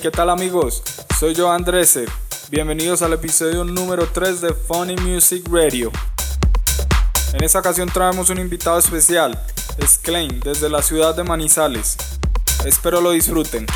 ¿qué tal amigos? Soy yo Andrés. Bienvenidos al episodio número 3 de Funny Music Radio. En esta ocasión traemos un invitado especial, es Klein, desde la ciudad de Manizales. Espero lo disfruten.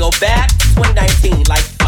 go back. 2019, like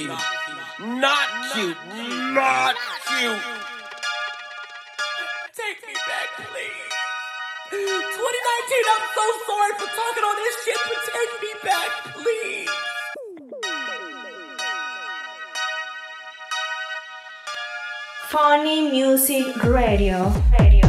cute. Not cute. Not cute. Take me back, please. 2019, I'm so sorry for talking all this shit, but take me back, please. Funny Music Radio. radio.